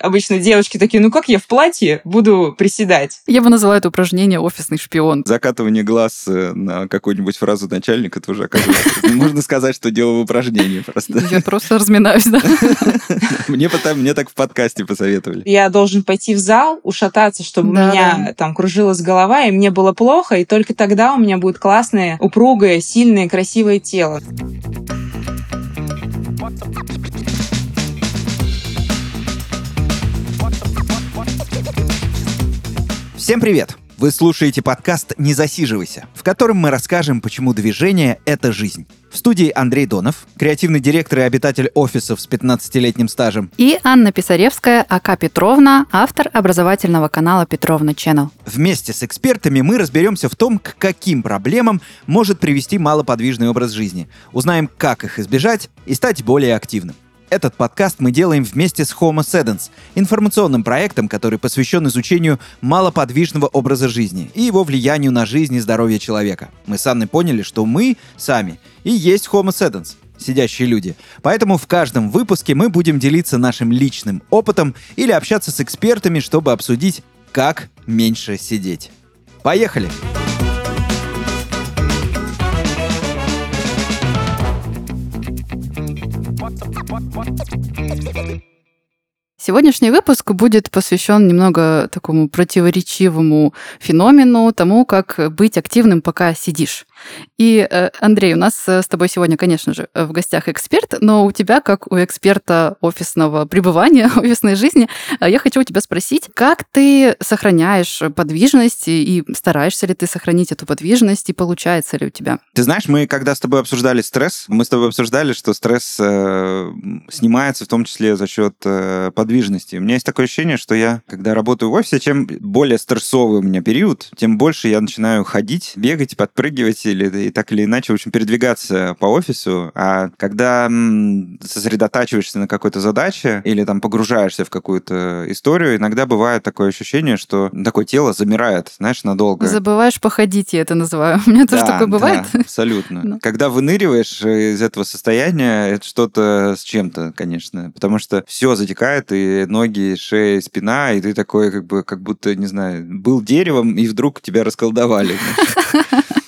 Обычно девочки такие, ну как я в платье буду приседать? Я бы назвала это упражнение «офисный шпион». Закатывание глаз э, на какую-нибудь фразу начальника тоже оказывается. Можно сказать, что дело в упражнении просто. Я просто разминаюсь, да. Мне потом, мне так в подкасте посоветовали. Я должен пойти в зал, ушататься, чтобы у меня там кружилась голова, и мне было плохо, и только тогда у меня будет классное, упругое, сильное, красивое тело. Всем привет! Вы слушаете подкаст «Не засиживайся», в котором мы расскажем, почему движение — это жизнь. В студии Андрей Донов, креативный директор и обитатель офисов с 15-летним стажем. И Анна Писаревская, АК Петровна, автор образовательного канала Петровна Channel. Вместе с экспертами мы разберемся в том, к каким проблемам может привести малоподвижный образ жизни. Узнаем, как их избежать и стать более активным. Этот подкаст мы делаем вместе с Homo Sedens, информационным проектом, который посвящен изучению малоподвижного образа жизни и его влиянию на жизнь и здоровье человека. Мы с Анной поняли, что мы сами и есть Homo Sedens, сидящие люди. Поэтому в каждом выпуске мы будем делиться нашим личным опытом или общаться с экспертами, чтобы обсудить, как меньше сидеть. Поехали! Сегодняшний выпуск будет посвящен немного такому противоречивому феномену, тому, как быть активным, пока сидишь. И, э, Андрей, у нас э, с тобой сегодня, конечно же, в гостях эксперт, но у тебя, как у эксперта офисного пребывания, офисной жизни, э, я хочу у тебя спросить, как ты сохраняешь подвижность и стараешься ли ты сохранить эту подвижность, и получается ли у тебя? Ты знаешь, мы когда с тобой обсуждали стресс, мы с тобой обсуждали, что стресс э, снимается в том числе за счет э, подвижности. У меня есть такое ощущение, что я, когда работаю в офисе, чем более стрессовый у меня период, тем больше я начинаю ходить, бегать, подпрыгивать или и так или иначе, в общем, передвигаться по офису. А когда м, сосредотачиваешься на какой-то задаче или там погружаешься в какую-то историю, иногда бывает такое ощущение, что такое тело замирает, знаешь, надолго. Забываешь походить, я это называю. У меня тоже Да, такое бывает. да, абсолютно. Да. Когда выныриваешь э, из этого состояния, это что-то с чем-то, конечно. Потому что все затекает, и ноги, шея, и спина, и ты такой, как бы, как будто, не знаю, был деревом, и вдруг тебя расколдовали.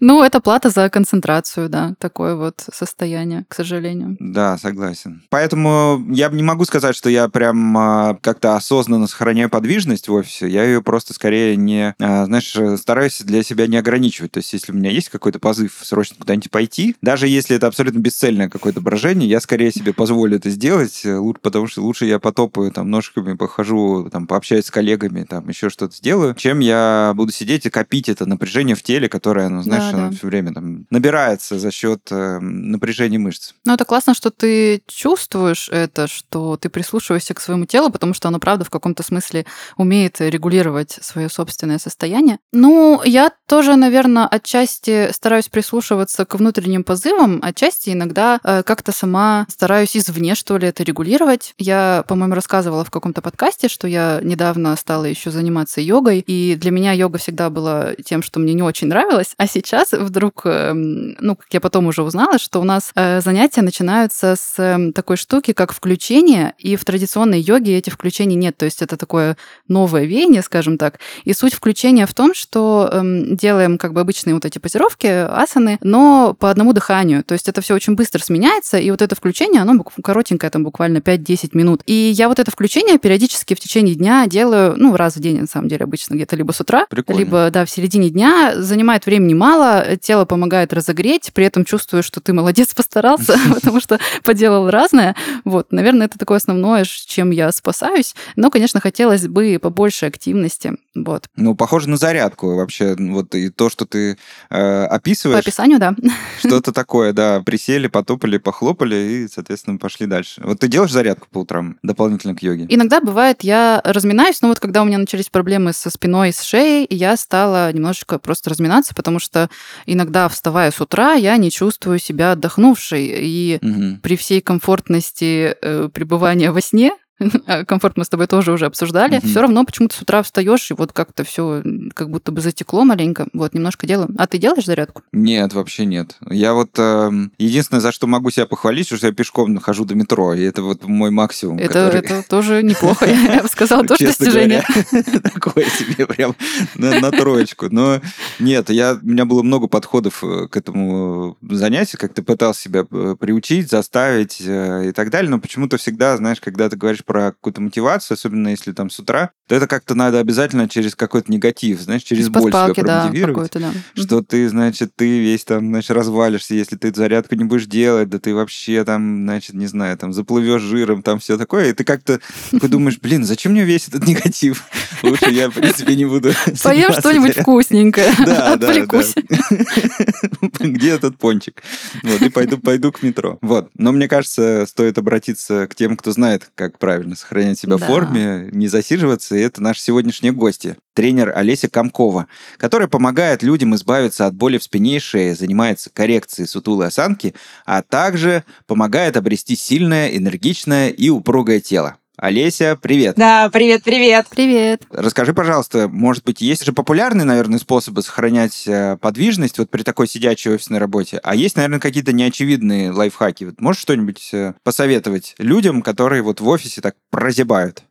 Ну, это плата за концентрацию, да, такое вот состояние, к сожалению. Да, согласен. Поэтому я не могу сказать, что я прям а, как-то осознанно сохраняю подвижность в офисе. Я ее просто скорее не, а, знаешь, стараюсь для себя не ограничивать. То есть, если у меня есть какой-то позыв срочно куда-нибудь пойти, даже если это абсолютно бесцельное какое-то брожение, я скорее себе позволю это сделать, э, потому что лучше я потопаю там ножками, похожу, там, пообщаюсь с коллегами, там, еще что-то сделаю, чем я буду сидеть и копить это напряжение в теле, которое, ну, знаешь, Да, оно да. все время там набирается за счет э, напряжения мышц. Ну, это классно, что ты чувствуешь это, что ты прислушиваешься к своему телу, потому что оно, правда, в каком-то смысле умеет регулировать свое собственное состояние. Ну, я тоже, наверное, отчасти стараюсь прислушиваться к внутренним позывам, отчасти иногда э, как-то сама стараюсь извне, что ли, это регулировать. Я, по-моему, рассказывала в каком-то подкасте, что я недавно стала еще заниматься йогой, и для меня йога всегда была тем, что мне не очень нравилось, а сейчас вдруг, эм, ну, как я потом уже узнала, что у нас э, занятия начинаются с эм, такой штуки, как включение, и в традиционной йоге этих включений нет, то есть это такое новое веяние, скажем так. И суть включения в том, что эм, делаем как бы обычные вот эти позировки, асаны, но по одному дыханию. То есть это все очень быстро сменяется, и вот это включение, оно коротенькое, там буквально 5-10 минут. И я вот это включение периодически в течение дня делаю, ну, раз в день, на самом деле, обычно где-то либо с утра, Прикольно. либо, да, в середине дня. Занимает времени мало, тело помогает разогреть, при этом чувствую, что ты молодец, постарался, потому что поделал разное. Вот, наверное, это такое основное, чем я спасаюсь. Но, конечно, хотелось бы побольше активности. Вот. Ну, похоже на зарядку вообще. Вот и то, что ты э, По описываешь, описанию, да. что-то такое, да. Присели, потопали, похлопали и, соответственно, пошли дальше. Вот ты делаешь зарядку по утрам дополнительно к йоге? Иногда бывает, я разминаюсь, но вот когда у меня начались проблемы со спиной и с шеей, я стала немножечко просто разминаться, потому что иногда, вставая с утра, я не чувствую себя отдохнувшей. И Мгм. при всей комфортности э, пребывания во сне, комфорт мы с тобой тоже уже обсуждали, Мгм. все равно почему-то с утра встаешь, и вот как-то все как будто бы затекло маленько. Вот, немножко делаю. А ты делаешь зарядку? Нет, вообще нет. Я вот эм, единственное, за что могу себя похвалить, что я пешком нахожу до метро, и это вот мой максимум. Это, который- это тоже неплохо, я бы сказала, тоже достижение. такое себе прям на, троечку. Но нет, я, у меня было много подходов э, к этому занятию, как-то пытался себя э, приучить, заставить э, и так далее, но почему-то всегда, знаешь, когда ты говоришь про какую-то мотивацию, особенно если там с утра, то это как-то надо обязательно через какой-то негатив, знаешь, через По боль себя да, промотивировать. какой-то, да. Что ты, значит, ты весь там, значит, развалишься, если ты зарядку не будешь делать, да ты вообще там, значит, не знаю, там заплывешь жиром, там все такое, и ты как-то такой думаешь, блин, зачем мне весь этот негатив? Лучше я, в принципе, не буду Поем что-нибудь вкусненькое, Да, да, отвлекусь. Где этот пончик? Вот, и пойду, пойду к метро. Вот. Но мне кажется, стоит обратиться к тем, кто знает, как правильно сохранять себя в Да. форме, не засиживаться. И это наши сегодняшние гости. Тренер Олеся Комкова, которая помогает людям избавиться от боли в спине и шее, занимается коррекцией сутулой осанки, а также помогает обрести сильное, энергичное и упругое тело. Олеся, привет! Да, привет-привет. Привет. Расскажи, пожалуйста, может быть, есть же популярные, наверное, способы сохранять э, подвижность вот при такой сидячей офисной работе, а есть, наверное, какие-то неочевидные лайфхаки. Вот можешь что-нибудь э, посоветовать людям, которые вот в офисе так прозябают?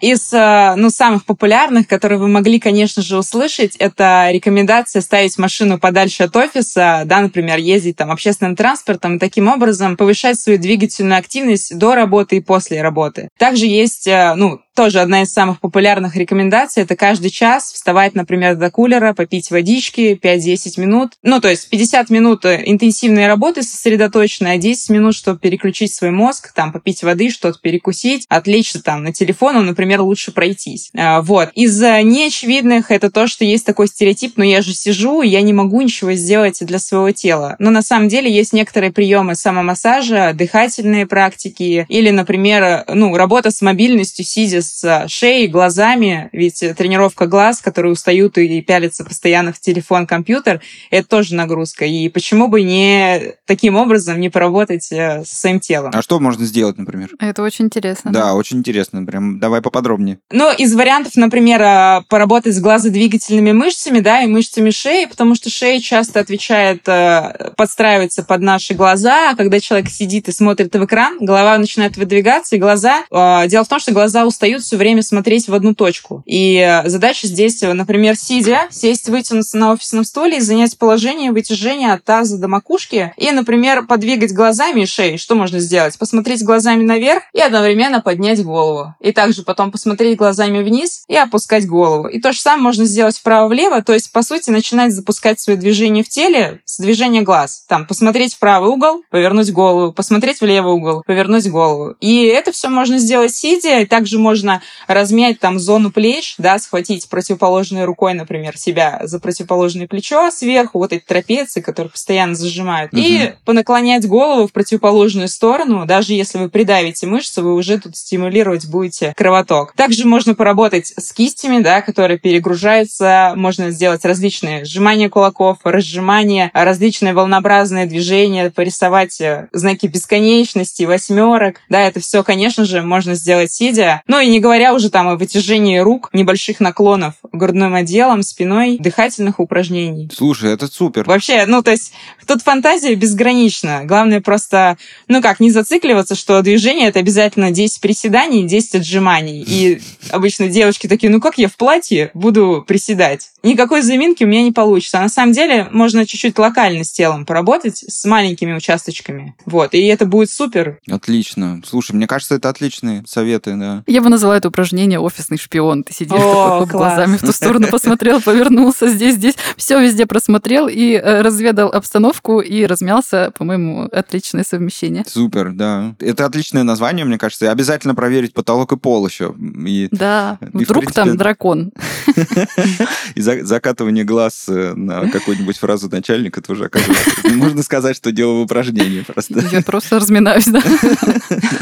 Из э, ну, самых популярных, которые вы могли, конечно же, услышать, это рекомендация ставить машину подальше от офиса, да, например, ездить там общественным транспортом и таким образом повышать свою двигательную активность до работы и после работы. Также есть, э, ну, тоже одна из самых популярных рекомендаций, это каждый час вставать, например, до кулера, попить водички 5-10 минут. Ну, то есть 50 минут интенсивной работы сосредоточенной, а 10 минут, чтобы переключить свой мозг, там, попить воды, что-то перекусить, отвлечься там на телефон, ну, например, лучше пройтись. А, Вот. Из э, неочевидных это то, что есть такой стереотип, но я же сижу, я не могу ничего сделать для своего тела. Но на самом деле есть некоторые приемы самомассажа, дыхательные практики или, например, ну, работа с мобильностью, сидя с шеей, глазами, ведь тренировка глаз, которые устают и пялятся постоянно в телефон, компьютер, это тоже нагрузка. И почему бы не таким образом не поработать э, со своим телом? А что можно сделать, например? Это очень интересно. Да, очень интересно. Прям давай поподробнее. Ну, из вариантов, например, э, поработать с глазодвигательными мышцами, да, и мышцами шеи, потому что шея часто отвечает, э, подстраивается под наши глаза, а когда человек сидит и смотрит в экран, голова начинает выдвигаться, и глаза... э, Дело в том, что глаза устают все время смотреть в одну точку. И э, задача здесь, э, например, сидя, сесть, вытянуться на офисном стуле и занять положение вытяжения от таза до макушки, и, например, подвигать глазами и шеей. Что можно сделать? Посмотреть глазами наверх и одновременно поднять голову. И также потом посмотреть глазами вниз и опускать голову. И то же самое можно сделать вправо-влево, то есть, по сути, начинать запускать свои движения в теле с движения глаз. Там, посмотреть в правый угол, повернуть голову, посмотреть в левый угол, повернуть голову. И это все можно сделать сидя, и также можно размять там зону плеч, да, схватить противоположной рукой, например, себя за противоположное плечо сверху, вот эти трапеции, которые постоянно зажимают, и понаклонять голову в противоположную сторону, даже если вы придавите мышцы, вы уже тут стимулировать будете кровоток. Также можно поработать с кистями, да, которые перегружаются, можно сделать различные сжимания кулаков, разжимания, различные волнообразные движения, порисовать э, знаки бесконечности, восьмерок, да, это все, конечно же, можно сделать сидя. Ну и не говоря уже там о вытяжении рук, небольших наклонов грудным отделом, спиной, дыхательных упражнений. Слушай, это супер. Вообще, ну, то есть, тут фантазия безгранична. Главное просто, ну как, не зацикливаться, что движение — это обязательно 10 приседаний и 10 отжиманий. И обычно девушки такие, ну как я в платье буду приседать? Никакой заминки у меня не получится. А на самом деле можно чуть-чуть локально с телом поработать, с маленькими участочками. Вот, и это будет супер. Отлично. Слушай, мне кажется, это отличные советы, да. Я бы назвала это упражнение «Офисный шпион». Ты сидишь О, такой, глазами в ту сторону посмотрел, повернулся здесь, здесь. Все везде просмотрел и э, разведал обстановку и размялся. По-моему, отличное совмещение. Супер, да. Это отличное название, мне кажется. И обязательно проверить потолок и пол еще. И, Да, И, вдруг принципе, там дракон. и за- закатывание глаз э, на какую-нибудь фразу начальника тоже оказывается. Можно сказать, что делал упражнение просто. Я просто разминаюсь, да.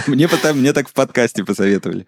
Мне, потом, мне так в подкасте посоветовали.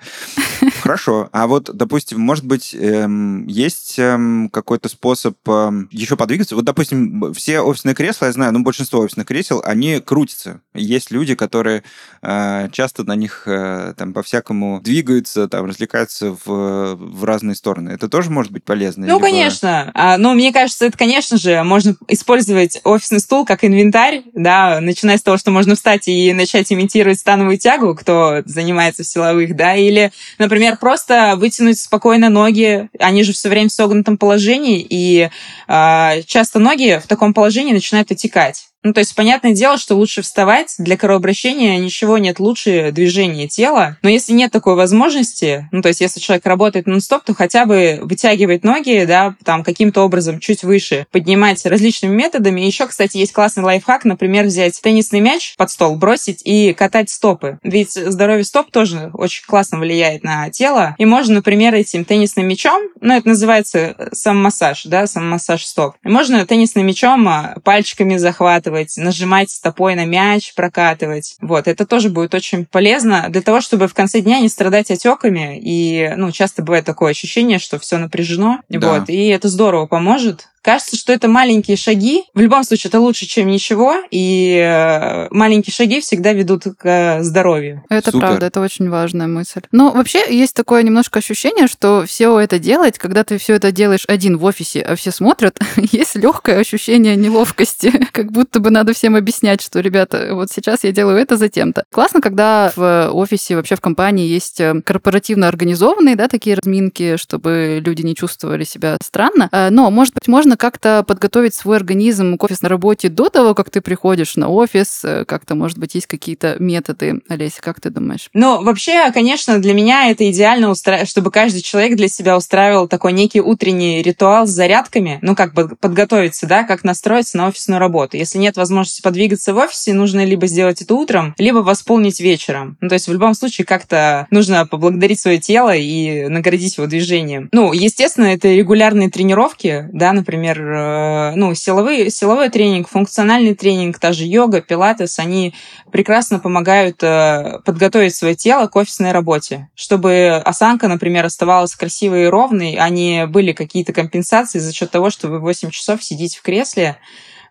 Хорошо. А вот, допустим, может быть, эм, есть эм, какой-то способ эм, еще подвигаться? Вот, допустим, все офисные кресла, я знаю, ну, большинство офисных кресел, они крутятся. Есть люди, которые э, часто на них э, там по-всякому двигаются, там, развлекаются в, в разные стороны. Это тоже может быть полезно? Ну, Либо... конечно. А, ну, мне кажется, это, конечно же, можно использовать офисный стул как инвентарь, да, начиная с того, что можно встать и начать имитировать становую тягу, кто занимается в силовых, да, или, например, просто вытянуть спокойно ноги, они же все время в согнутом положении, и э, часто ноги в таком положении начинают отекать. Ну, то есть, понятное дело, что лучше вставать. Для кровообращения ничего нет лучше движения тела. Но если нет такой возможности, ну, то есть, если человек работает нон-стоп, то хотя бы вытягивать ноги, да, там, каким-то образом чуть выше, поднимать различными методами. Еще, кстати, есть классный лайфхак, например, взять теннисный мяч под стол, бросить и катать стопы. Ведь здоровье стоп тоже очень классно влияет на тело. И можно, например, этим теннисным мячом, ну, это называется самомассаж, да, самомассаж стоп. И можно теннисным мячом а, пальчиками захватывать, прокатывать, нажимать стопой на мяч, прокатывать. Вот, это тоже будет очень полезно для того, чтобы в конце дня не страдать отеками. И, ну, часто бывает такое ощущение, что все напряжено. Да. Вот, и это здорово поможет. Кажется, что это маленькие шаги. В любом случае, это лучше, чем ничего. И э, маленькие шаги всегда ведут к здоровью. Это Супер. правда, это очень важная мысль. Но вообще есть такое немножко ощущение, что все это делать, когда ты все это делаешь один в офисе, а все смотрят, есть легкое ощущение неловкости, как будто бы надо всем объяснять, что, ребята, вот сейчас я делаю это затем-то. Классно, когда в офисе, вообще в компании есть э, корпоративно организованные, да, такие разминки, чтобы люди не чувствовали себя странно. Э, но, может быть, можно как-то подготовить свой организм к офисной работе до того, как ты приходишь на офис? Э, как-то, может быть, есть какие-то методы? Олеся, как ты думаешь? Ну, вообще, конечно, для меня это идеально, устра... чтобы каждый человек для себя устраивал такой некий утренний ритуал с зарядками, ну, как бы подготовиться, да, как настроиться на офисную работу. Если нет возможности подвигаться в офисе, нужно либо сделать это утром, либо восполнить вечером. Ну, то есть в любом случае как-то нужно поблагодарить свое тело и наградить его движением. Ну, естественно, это регулярные тренировки, да, например, например, э, ну, силовой, силовой тренинг, функциональный тренинг, та же йога, пилатес, они прекрасно помогают э, подготовить свое тело к офисной работе, чтобы осанка, например, оставалась красивой и ровной, а не были какие-то компенсации за счет того, что вы 8 часов сидите в кресле,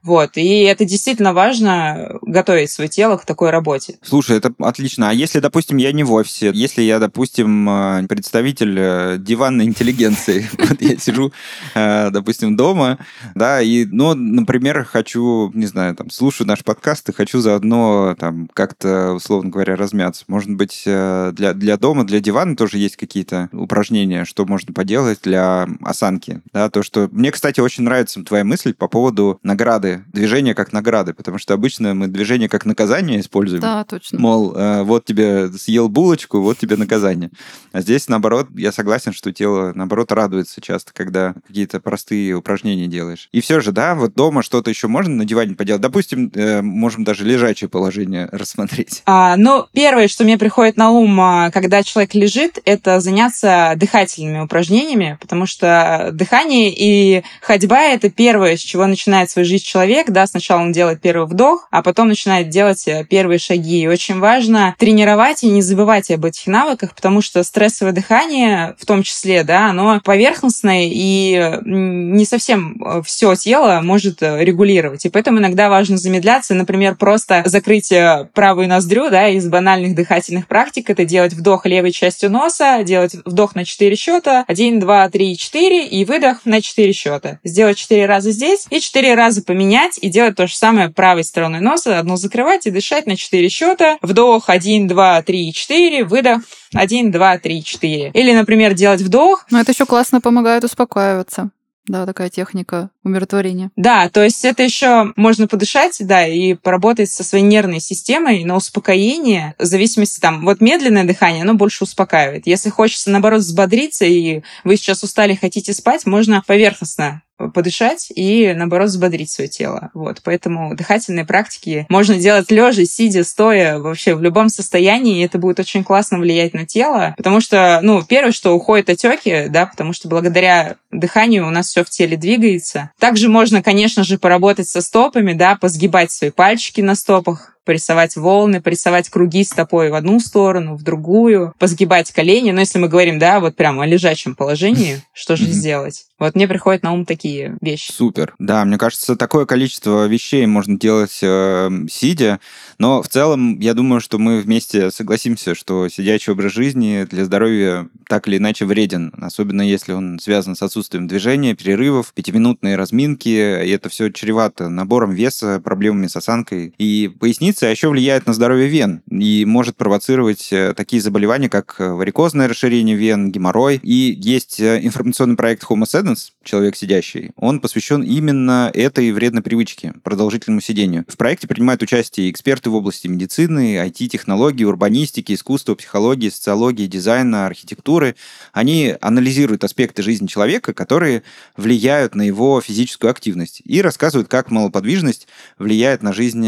вот. И это действительно важно, готовить свое тело к такой работе. Слушай, это отлично. А если, допустим, я не в офисе, если я, допустим, э, представитель э, диванной интеллигенции, вот я сижу, э, допустим, дома, да, и, ну, например, хочу, не знаю, там, слушаю наш подкаст и хочу заодно там как-то, условно говоря, размяться. Может быть, для, для дома, для дивана тоже есть какие-то упражнения, что можно поделать для осанки, да, то, что... Мне, кстати, очень нравится твоя мысль по поводу награды движение как награды, потому что обычно мы движение как наказание используем. Да, точно. Мол, э, вот тебе съел булочку, вот тебе наказание. А здесь, наоборот, я согласен, что тело, наоборот, радуется часто, когда какие-то простые упражнения делаешь. И все же, да, вот дома что-то еще можно на диване поделать. Допустим, э, можем даже лежачее положение рассмотреть. А, ну, первое, что мне приходит на ум, а, когда человек лежит, это заняться дыхательными упражнениями, потому что дыхание и ходьба — это первое, с чего начинает свою жизнь человек человек, да, сначала он делает первый вдох, а потом начинает делать э, первые шаги. И очень важно тренировать и не забывать об этих навыках, потому что стрессовое дыхание, в том числе, да, оно поверхностное и не совсем э, все тело может э, регулировать. И поэтому иногда важно замедляться, например, просто закрыть правую ноздрю, да, из банальных дыхательных практик, это делать вдох левой частью носа, делать вдох на 4 счета, 1, 2, 3, 4, и выдох на 4 счета. Сделать 4 раза здесь и 4 раза поменять менять и делать то же самое правой стороной носа. Одну закрывать и дышать на 4 счета. Вдох 1, 2, 3, 4. Выдох 1, 2, 3, 4. Или, например, делать вдох. Но это еще классно помогает успокаиваться. Да, такая техника умиротворения. Да, то есть это еще можно подышать, да, и поработать со своей нервной системой на успокоение. В зависимости там, вот медленное дыхание, оно больше успокаивает. Если хочется, наоборот, взбодриться, и вы сейчас устали, хотите спать, можно поверхностно подышать и, наоборот, взбодрить свое тело. Вот, поэтому дыхательные практики можно делать лежа, сидя, стоя, вообще в любом состоянии, и это будет очень классно влиять на тело, потому что, ну, первое, что уходят отеки, да, потому что благодаря дыханию у нас все в теле двигается. Также можно, конечно же, поработать со стопами, да, позгибать свои пальчики на стопах, порисовать волны, порисовать круги стопой в одну сторону, в другую, позгибать колени. Но если мы говорим, да, вот прямо о лежачем положении, что же сделать? Вот мне приходят на ум такие вещи. Супер. Да, мне кажется, такое количество вещей можно делать э, сидя, но в целом я думаю, что мы вместе согласимся, что сидячий образ жизни для здоровья так или иначе вреден, особенно если он связан с отсутствием движения, перерывов, пятиминутные разминки, и это все чревато набором веса, проблемами с осанкой. И поясница еще влияет на здоровье вен и может провоцировать э, такие заболевания, как варикозное расширение вен, геморрой. И есть э, информационный проект Homo Sedens, человек сидящий, он посвящен именно этой вредной привычке, продолжительному сидению. В проекте принимают участие эксперты в области медицины, IT-технологий, урбанистики, искусства, психологии, социологии, дизайна, архитектуры. Они анализируют аспекты жизни человека, которые влияют на его физическую активность и рассказывают, как малоподвижность влияет на жизнь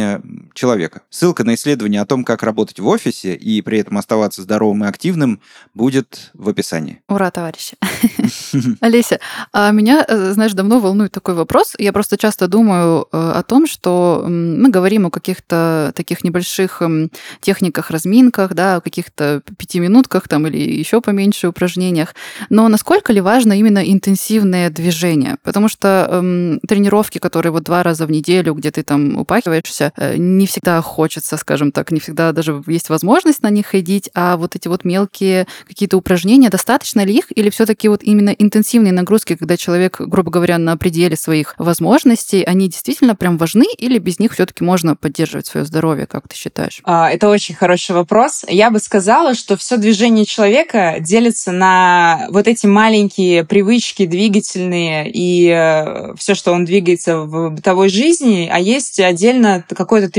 человека. Ссылка на исследование о том, как работать в офисе и при этом оставаться здоровым и активным, будет в описании. Ура, товарищи! Олеся, а меня, э, знаешь, давно волнует такой вопрос. Я просто часто думаю э, о том, что мы говорим о каких-то таких небольших техниках, разминках, да, о каких-то пятиминутках там или еще поменьше упражнениях. Но насколько ли важно именно интенсивное движение? Потому что эм, тренировки, которые вот два раза в неделю, где ты там упахиваешься, э, не всегда хочется, скажем так, не всегда даже есть возможность на них ходить, а вот эти вот мелкие какие-то упражнения, достаточно ли их, или все-таки вот именно интенсивные нагрузки, когда человек, грубо говоря, на пределе своих возможностей, они действительно прям важны или без них все-таки можно поддерживать свое здоровье, как ты считаешь? А, это очень хороший вопрос. Я бы сказала, что все движение человека делится на вот эти маленькие привычки двигательные и э, все, что он двигается в бытовой жизни, а есть отдельно какой-то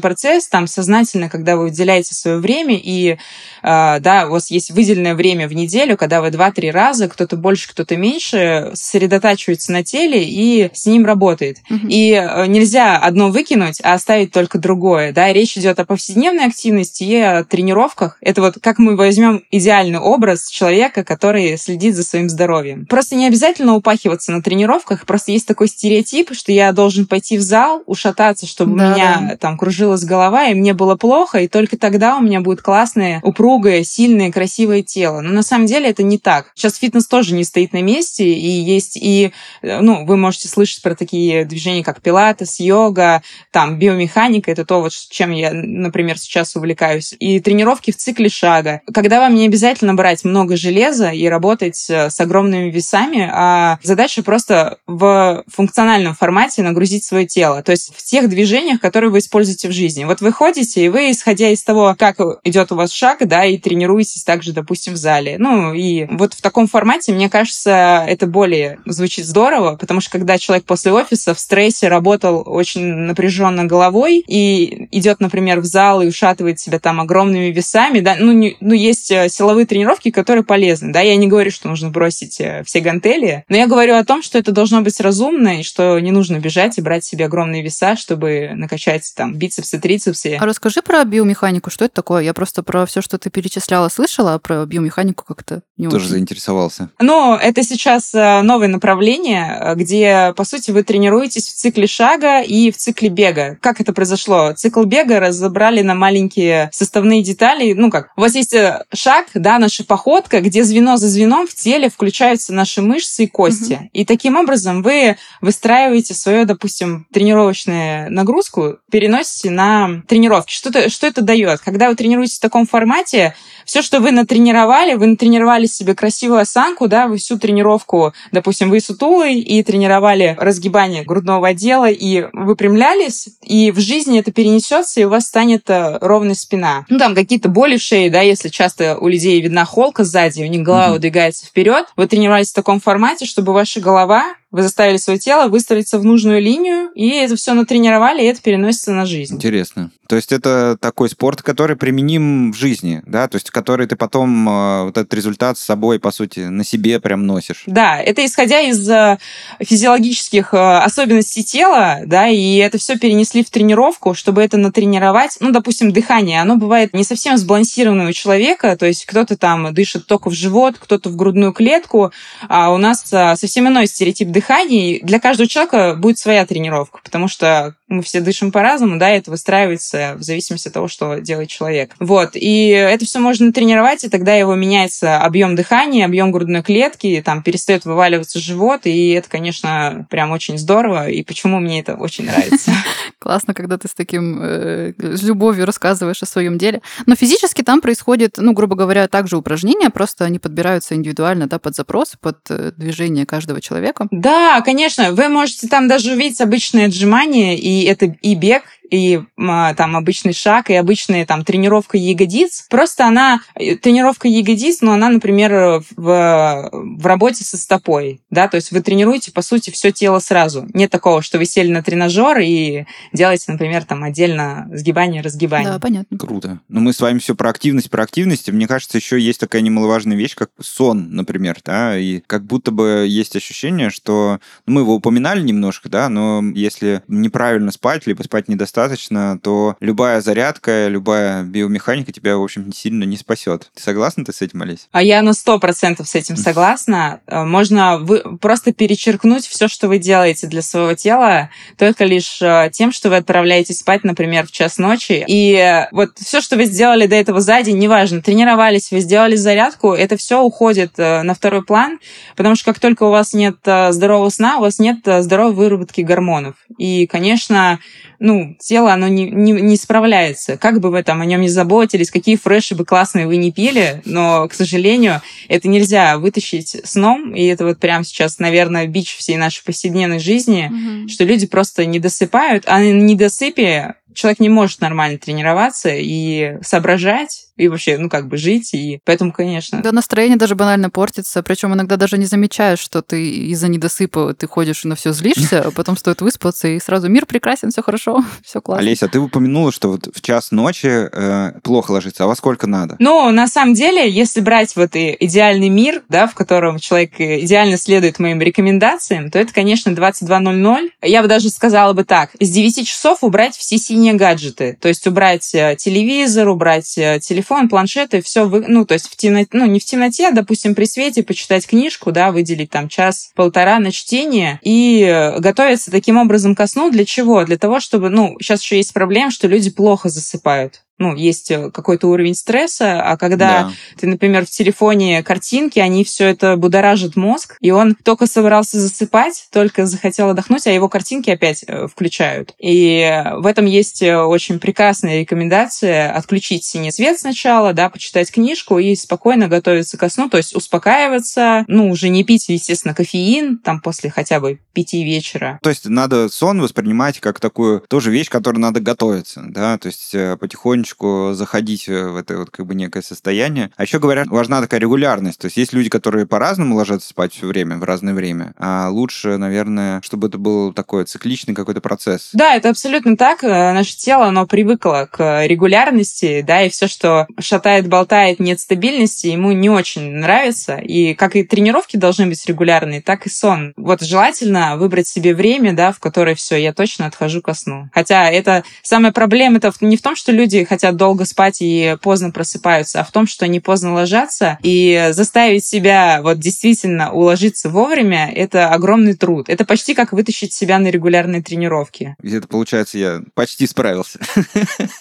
тренировочный процесс, там сознательно, когда вы уделяете свое время и а, да, у вас есть выделенное время в неделю, когда вы два-три раза, кто-то больше, кто-то меньше, сосредотачивается на теле и с ним работает. Угу. И э, нельзя одно выкинуть, а оставить только другое. Да? Речь идет о повседневной активности и о тренировках. Это вот как мы возьмем идеальный образ человека, который следит за своим здоровьем. Просто не обязательно упахиваться на тренировках, просто есть такой стереотип, что я должен пойти в зал, ушататься, чтобы да, меня да. там кружилась голова, и мне было плохо, и только тогда у меня будет классное, упругое, сильное, красивое тело. Но на самом деле это не так. Сейчас фитнес тоже не стоит на месте, и есть и, э, ну, вы можете слышать про такие движения, как пилатес, йога, там, биомеханика, это то, вот чем я, например, сейчас увлекаюсь, и тренировки в цикле шага. Когда вам не обязательно брать много железа и работать э, с огромными весами, а задача просто в функциональном формате нагрузить свое тело, то есть в тех движениях, которые вы используете в жизни. Вот вы ходите, и вы, исходя из того, как идет у вас шаг, да, и тренируетесь также, допустим, в зале. Ну, и вот в таком формате, мне кажется, это более звучит здорово, потому что когда человек после офиса в стрессе работал очень напряженно головой и идет, например, в зал и ушатывает себя там огромными весами, да, ну, не, ну есть э, силовые тренировки, которые полезны, да, я не говорю, что нужно бросить э, все гантели, но я говорю о том, что это должно быть разумно и что не нужно бежать и брать себе огромные веса, чтобы накачать там бицепсы, трицепсы. А расскажи про биомеханику, что это такое? Я просто про все, что ты перечисляла, слышала, а про биомеханику как-то не Тоже очень. заинтересовался. Ну, это сейчас э, новое направление, э, где, по сути, вы тренируетесь в цикле шага и в цикле бега. Как это произошло? Цикл бега разобрали на маленькие составные детали. Ну как, у вас есть э, шаг, да, наша походка, где звено за звеном в теле включаются наши мышцы и кости. Угу. И таким образом вы выстраиваете свою, допустим, тренировочную нагрузку, переносите на тренировки. Что, -то, что это дает? Когда вы тренируетесь в таком формате, все, что вы натренировали, вы натренировали себе красивую осанку, да, вы всю тренировку, допустим, вы сутулый и тренировали разгибание грудного отдела и выпрямлялись, и в жизни это перенесется, и у вас станет э, ровная спина. Ну, там какие-то боли в шее, да, если часто у людей видна холка сзади, у них голова mm-hmm. выдвигается вперед, вы тренировались в таком формате, чтобы ваша голова вы заставили свое тело выстроиться в нужную линию, и это все натренировали, и это переносится на жизнь. Интересно. То есть это такой спорт, который применим в жизни, да, то есть который ты потом э, вот этот результат с собой, по сути, на себе прям носишь. Да, это исходя из э, физиологических э, особенностей тела, да, и это все перенесли в тренировку, чтобы это натренировать. Ну, допустим, дыхание, оно бывает не совсем сбалансированное у человека, то есть кто-то там дышит только в живот, кто-то в грудную клетку, а у нас совсем иной стереотип дыхания дыхания. Для каждого человека будет своя тренировка, потому что мы все дышим по-разному, да, и это выстраивается в зависимости от того, что делает человек. Вот, и это все можно тренировать, и тогда его меняется объем дыхания, объем грудной клетки, там перестает вываливаться живот, и это, конечно, прям очень здорово, и почему мне это очень нравится. Классно, когда ты с таким э, с любовью рассказываешь о своем деле. Но физически там происходит, ну, грубо говоря, также упражнения, просто они подбираются индивидуально, да, под запрос, под э, движение каждого человека. Да, конечно. Вы можете там даже увидеть обычные отжимания, и это и бег, и а, там обычный шаг, и обычная там тренировка ягодиц. Просто она, э, тренировка ягодиц, но она, например, в, в работе со стопой, да, то есть вы тренируете, по сути, все тело сразу. Нет такого, что вы сели на тренажер и делаете, например, там отдельно сгибание, разгибание. Да, понятно. Круто. Но мы с вами все про активность, про активность. Мне кажется, еще есть такая немаловажная вещь, как сон, например, да, и как будто бы есть ощущение, что ну, мы его упоминали немножко, да, но если неправильно спать, либо спать недостаточно, достаточно, то любая зарядка, любая биомеханика тебя, в общем, сильно не спасет. Ты согласна ты с этим, Олесь? А я на сто процентов с этим согласна. Э, можно вы просто перечеркнуть все, что вы делаете для своего тела, только лишь э, тем, что вы отправляетесь спать, например, в час ночи. И вот все, что вы сделали до этого за день, неважно, тренировались, вы сделали зарядку, это все уходит э, на второй план, потому что как только у вас нет здорового сна, у вас нет здоровой выработки гормонов. И, конечно, ну, тело, оно не, не, не справляется. Как бы вы там о нем не заботились, какие фреши бы классные вы не пили, но, к сожалению, это нельзя вытащить сном, и это вот прямо сейчас, наверное, бич всей нашей повседневной жизни, mm-hmm. что люди просто не досыпают, а на недосыпе человек не может нормально тренироваться и соображать, и вообще, ну, как бы жить, и поэтому, конечно... Да, настроение даже банально портится, причем иногда даже не замечаешь, что ты из-за недосыпа ты ходишь и на все злишься, а потом стоит выспаться, и сразу мир прекрасен, все хорошо, все классно. Олеся, ты упомянула, что вот в час ночи э, плохо ложиться, а во сколько надо? Ну, на самом деле, если брать вот и идеальный мир, да, в котором человек идеально следует моим рекомендациям, то это, конечно, 22.00. Я бы даже сказала бы так, с 9 часов убрать все синие гаджеты, то есть убрать э, телевизор, убрать э, телефон, телефон, планшеты, все, вы, ну, то есть в темноте, ну, не в темноте, а, допустим, при свете почитать книжку, да, выделить там час-полтора на чтение и готовиться таким образом ко сну. Для чего? Для того, чтобы, ну, сейчас еще есть проблема, что люди плохо засыпают ну, есть э, какой-то уровень стресса, а когда да. ты, например, в телефоне картинки, они все это будоражит мозг, и он только собрался засыпать, только захотел отдохнуть, а его картинки опять э, включают. И в этом есть э, очень прекрасная рекомендация отключить синий свет сначала, да, почитать книжку и спокойно готовиться ко сну, то есть успокаиваться, ну, уже не пить, естественно, кофеин, там, после хотя бы пяти вечера. То есть надо сон воспринимать как такую тоже вещь, которой надо готовиться, да, то есть потихонечку потихонечку заходить в это вот как бы некое состояние. А еще говорят, важна такая регулярность. То есть есть люди, которые по-разному ложатся спать все время, в разное время. А лучше, наверное, чтобы это был такой цикличный какой-то процесс. Да, это абсолютно так. Э, наше тело, оно привыкло к регулярности, да, и все, что шатает, болтает, нет стабильности, ему не очень нравится. И как и тренировки должны быть регулярные, так и сон. Вот желательно выбрать себе время, да, в которое все, я точно отхожу ко сну. Хотя это самая проблема это не в том, что люди хотят хотят долго спать и поздно просыпаются, а в том, что они поздно ложатся. И заставить себя вот действительно уложиться вовремя — это огромный труд. Это почти как вытащить себя на регулярные тренировки. Это получается, я почти справился.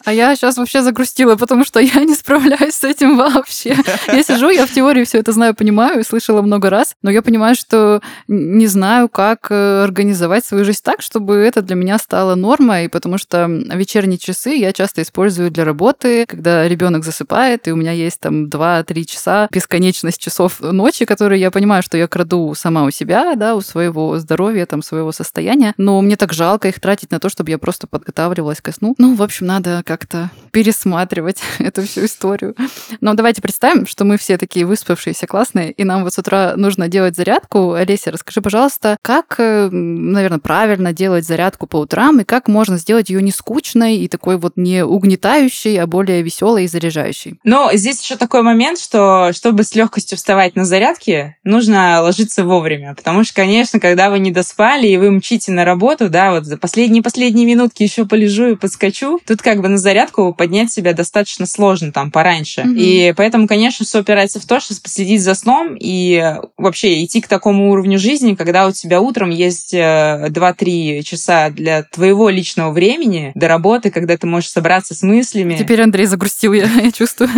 А я сейчас вообще загрустила, потому что я не справляюсь с этим вообще. Я сижу, я в теории все это знаю, понимаю и слышала много раз, но я понимаю, что не знаю, как э, организовать свою жизнь так, чтобы это для меня стало нормой, потому что вечерние часы я часто использую для работы, когда ребенок засыпает, и у меня есть там 2-3 часа, бесконечность часов ночи, которые я понимаю, что я краду сама у себя, да, у своего здоровья, там, своего состояния, но мне так жалко их тратить на то, чтобы я просто подготавливалась ко сну. Ну, в общем, надо как-то пересматривать эту всю историю. Но давайте представим, что мы все такие выспавшиеся, классные, и нам вот с утра нужно делать зарядку. Олеся, расскажи, пожалуйста, как, э, наверное, правильно делать зарядку по утрам, и как можно сделать ее не скучной и такой вот не угнетающей, бодрящий, а более веселый и заряжающий. Но здесь еще такой момент, что чтобы с легкостью вставать на зарядке, нужно ложиться вовремя. Потому что, конечно, когда вы не доспали и вы мчите на работу, да, вот за последние-последние минутки еще полежу и подскочу, тут как бы на зарядку поднять себя достаточно сложно там пораньше. Mm-hmm. И поэтому, конечно, все упирается в то, что следить за сном и вообще идти к такому уровню жизни, когда у тебя утром есть 2-3 часа для твоего личного времени до работы, когда ты можешь собраться с мыслями. Теперь Андрей загрустил, я, я чувствую.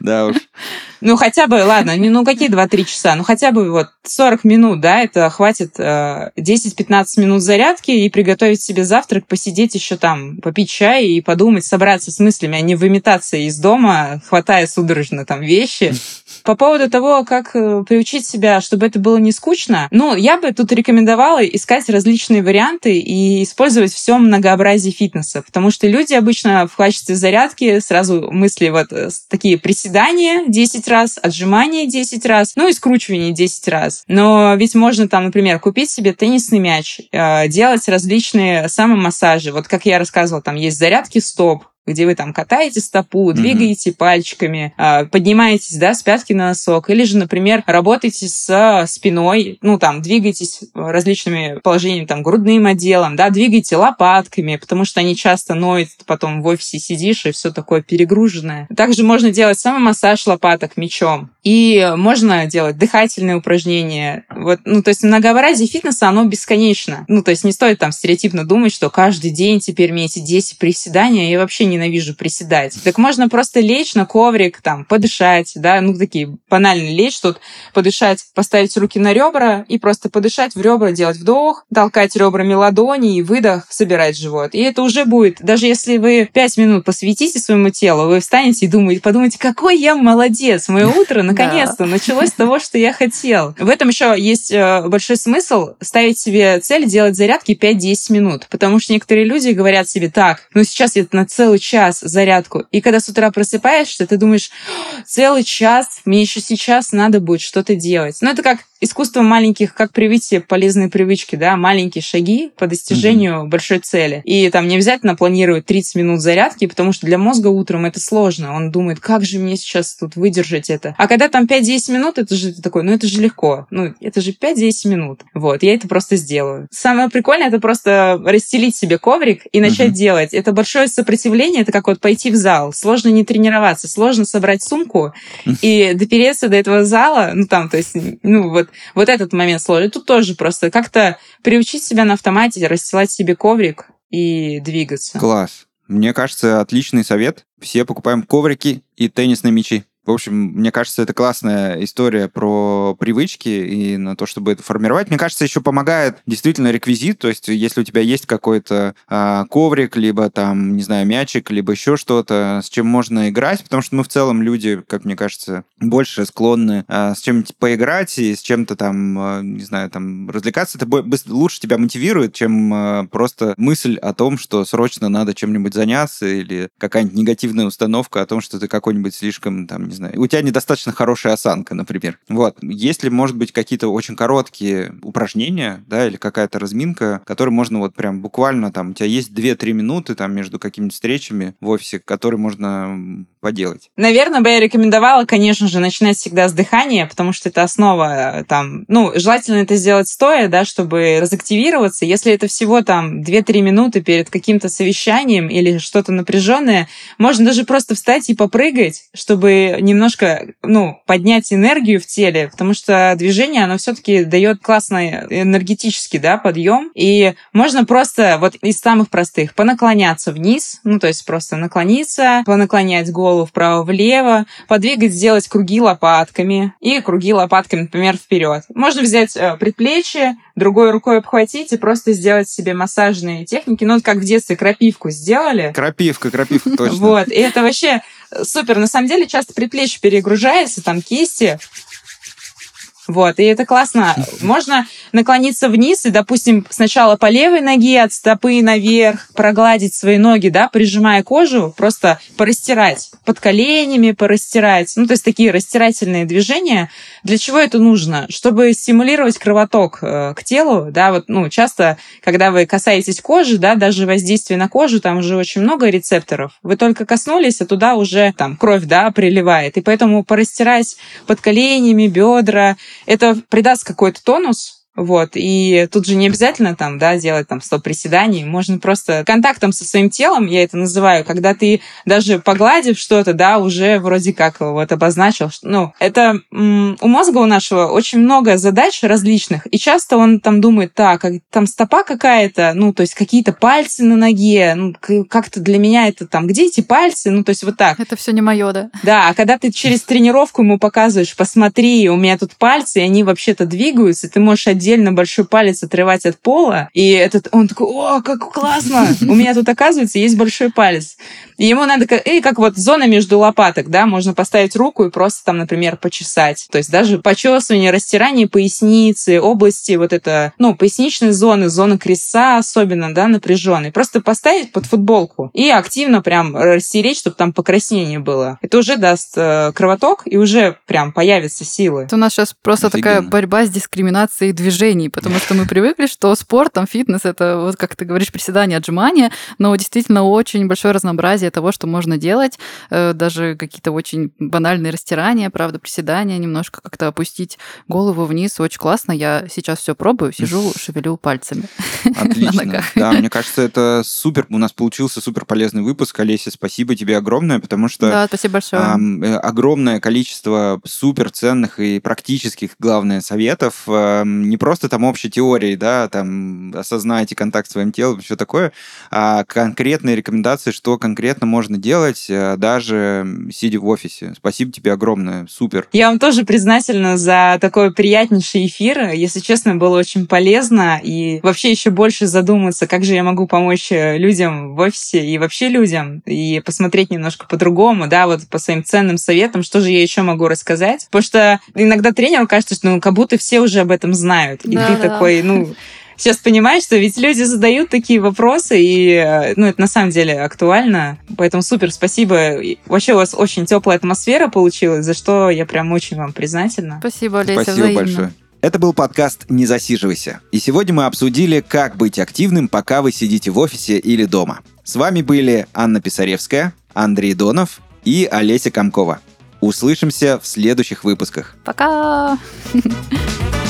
Да уж. Ну, хотя бы, ладно, ну какие 2-3 часа? Ну, хотя бы вот 40 минут, да, это хватит э, 10-15 минут зарядки и приготовить себе завтрак, посидеть еще там, попить чай и подумать, собраться с мыслями, а не выметаться из дома, хватая судорожно там вещи. По поводу того, как э, приучить себя, чтобы это было не скучно, ну, я бы тут рекомендовала искать различные варианты и использовать все многообразие фитнеса, потому что люди обычно в качестве зарядки сразу мысли вот э, такие приседания 10 раз, отжимания 10 раз, ну и скручивание 10 раз. Но ведь можно там, например, купить себе теннисный мяч, э, делать различные самомассажи. Вот как я рассказывала, там есть зарядки стоп, где вы там катаете стопу, двигаете mm-hmm. пальчиками, а, поднимаетесь, да, с пятки на носок, или же, например, работаете с спиной, ну, там, двигаетесь различными положениями, там, грудным отделом, да, двигаете лопатками, потому что они часто ноют, потом в офисе сидишь, и все такое перегруженное. Также можно делать самомассаж лопаток мечом. И можно делать дыхательные упражнения. Вот, ну, то есть многообразие фитнеса, оно бесконечно. Ну, то есть не стоит там стереотипно думать, что каждый день теперь мне эти 10 приседания, я вообще ненавижу приседать. Так можно просто лечь на коврик, там, подышать, да, ну, такие банальные лечь тут, подышать, поставить руки на ребра и просто подышать в ребра, делать вдох, толкать ребрами ладони и выдох, собирать живот. И это уже будет, даже если вы 5 минут посвятите своему телу, вы встанете и думаете, подумайте, какой я молодец, мое утро наконец-то началось с того, что я хотел. В этом еще есть э, большой смысл ставить себе цель делать зарядки 5-10 минут, потому что некоторые люди говорят себе так, ну сейчас я на целый час зарядку, и когда с утра просыпаешься, ты думаешь, целый час, мне еще сейчас надо будет что-то делать. Ну это как искусство маленьких, как привить себе полезные привычки, да, маленькие шаги по достижению mm-hmm. большой цели. И там не обязательно планировать 30 минут зарядки, потому что для мозга утром это сложно. Он думает, как же мне сейчас тут выдержать это. А когда там 5-10 минут, это же такой, ну это же легко. Ну, это же 5-10 минут. Вот, я это просто сделаю. Самое прикольное это просто расстелить себе коврик и начать mm-hmm. делать. Это большое сопротивление, это как вот пойти в зал. Сложно не тренироваться, сложно собрать сумку и допереться до этого зала, ну там, то есть, ну вот вот этот момент сложный. Тут тоже просто как-то приучить себя на автомате, расстилать себе коврик и двигаться. Класс. Мне кажется, отличный совет. Все покупаем коврики и теннисные мячи. В общем, мне кажется, это классная история про привычки и на то, чтобы это формировать. Мне кажется, еще помогает действительно реквизит, то есть если у тебя есть какой-то а, коврик, либо там, не знаю, мячик, либо еще что-то, с чем можно играть, потому что мы в целом люди, как мне кажется, больше склонны а, с чем-то поиграть и с чем-то там, а, не знаю, там развлекаться. Это лучше тебя мотивирует, чем а, просто мысль о том, что срочно надо чем-нибудь заняться или какая-нибудь негативная установка о том, что ты какой-нибудь слишком, там, не знаю, у тебя недостаточно хорошая осанка, например. Вот. Если, может быть, какие-то очень короткие упражнения, да, или какая-то разминка, которые можно вот прям буквально там, у тебя есть 2-3 минуты там между какими-то встречами в офисе, которые можно поделать. Наверное, бы я рекомендовала, конечно же, начинать всегда с дыхания, потому что это основа э, там, ну, желательно это сделать стоя, да, чтобы разактивироваться. Если это всего там 2-3 минуты перед каким-то совещанием или что-то напряженное, можно даже просто встать и попрыгать, чтобы немножко, ну, поднять энергию в теле, потому что движение, оно все-таки дает классный энергетический, да, подъем. И можно просто вот из самых простых понаклоняться вниз, ну, то есть просто наклониться, понаклонять голову вправо-влево, подвигать, сделать круги лопатками и круги лопатками, например, вперед. Можно взять э, предплечье, другой рукой обхватить и просто сделать себе массажные техники. Ну, вот как в детстве крапивку сделали. Крапивка, крапивка, точно. Вот, и это вообще супер. На самом деле часто предплечье перегружается, там кисти, вот, и это классно. Можно наклониться вниз и, допустим, сначала по левой ноге от стопы наверх прогладить свои ноги, да, прижимая кожу, просто порастирать под коленями, порастирать. Ну, то есть такие растирательные движения. Для чего это нужно? Чтобы стимулировать кровоток э, к телу, да, вот, ну, часто, когда вы касаетесь кожи, да, даже воздействие на кожу, там уже очень много рецепторов. Вы только коснулись, а туда уже там кровь, да, приливает. И поэтому порастирать под коленями, бедра, это придаст какой-то тонус, Вот, и тут же не обязательно там, да, делать там 100 приседаний, можно просто контактом со своим телом, я это называю, когда ты даже погладив что-то, да, уже вроде как вот обозначил, ну, это у мозга у нашего очень много задач различных, и часто он там думает, так, там стопа какая-то, ну, то есть какие-то пальцы на ноге, ну, как-то для меня это там, где эти пальцы, ну, то есть вот так. Это все не мое, да? Да, а когда ты через тренировку ему показываешь, посмотри, у меня тут пальцы, и они вообще-то двигаются, ты можешь отдельно большой палец отрывать от пола, и этот, он такой, о, как классно! У меня тут, оказывается, есть большой палец. И ему надо, и как вот зона между лопаток, да, можно поставить руку и просто там, например, почесать. То есть даже почесывание, растирание поясницы, области вот это, ну, поясничной зоны, зоны креста особенно, да, напряженной. Просто поставить под футболку и активно прям растереть, чтобы там покраснение было. Это уже даст э, кровоток и уже прям появятся силы. Это у нас сейчас просто Офигенно. такая борьба с дискриминацией движений, потому что мы привыкли, что спорт, там, фитнес, это вот, как ты говоришь, приседания, отжимания, но действительно очень большое разнообразие того, что можно делать, э, даже какие-то очень банальные растирания, правда, приседания, немножко как-то опустить голову вниз, очень классно. Я сейчас все пробую, сижу, шевелю пальцами. Отлично. Да, мне кажется, это супер. У нас получился супер полезный выпуск. Олеся, спасибо тебе огромное, потому что... Да, спасибо большое. Э, огромное количество супер ценных и практических, главное, советов. Не просто там общей теории, да, там осознайте контакт с своим телом, все такое, а конкретные рекомендации, что конкретно можно делать, э, даже сидя в офисе. Спасибо тебе огромное, супер. Я вам тоже признательна за такой приятнейший эфир. Если честно, было очень полезно и вообще еще больше задуматься, как же я могу помочь э, людям в офисе и вообще людям, и посмотреть немножко по-другому, да, вот по своим ценным советам, что же я еще могу рассказать. Потому что иногда тренеру кажется, что ну, как будто все уже об этом знают. И да, ты да. такой, ну, сейчас понимаешь, что ведь люди задают такие вопросы, и э, ну, это на самом деле актуально. Поэтому супер, спасибо. вообще у вас очень теплая атмосфера получилась, за что я прям очень вам признательна. Спасибо, Олеся, Спасибо взаимно. большое. Это был подкаст «Не засиживайся». И сегодня мы обсудили, как быть активным, пока вы сидите в офисе или дома. С вами были Анна Писаревская, Андрей Донов и Олеся Комкова. Услышимся в следующих выпусках. Пока!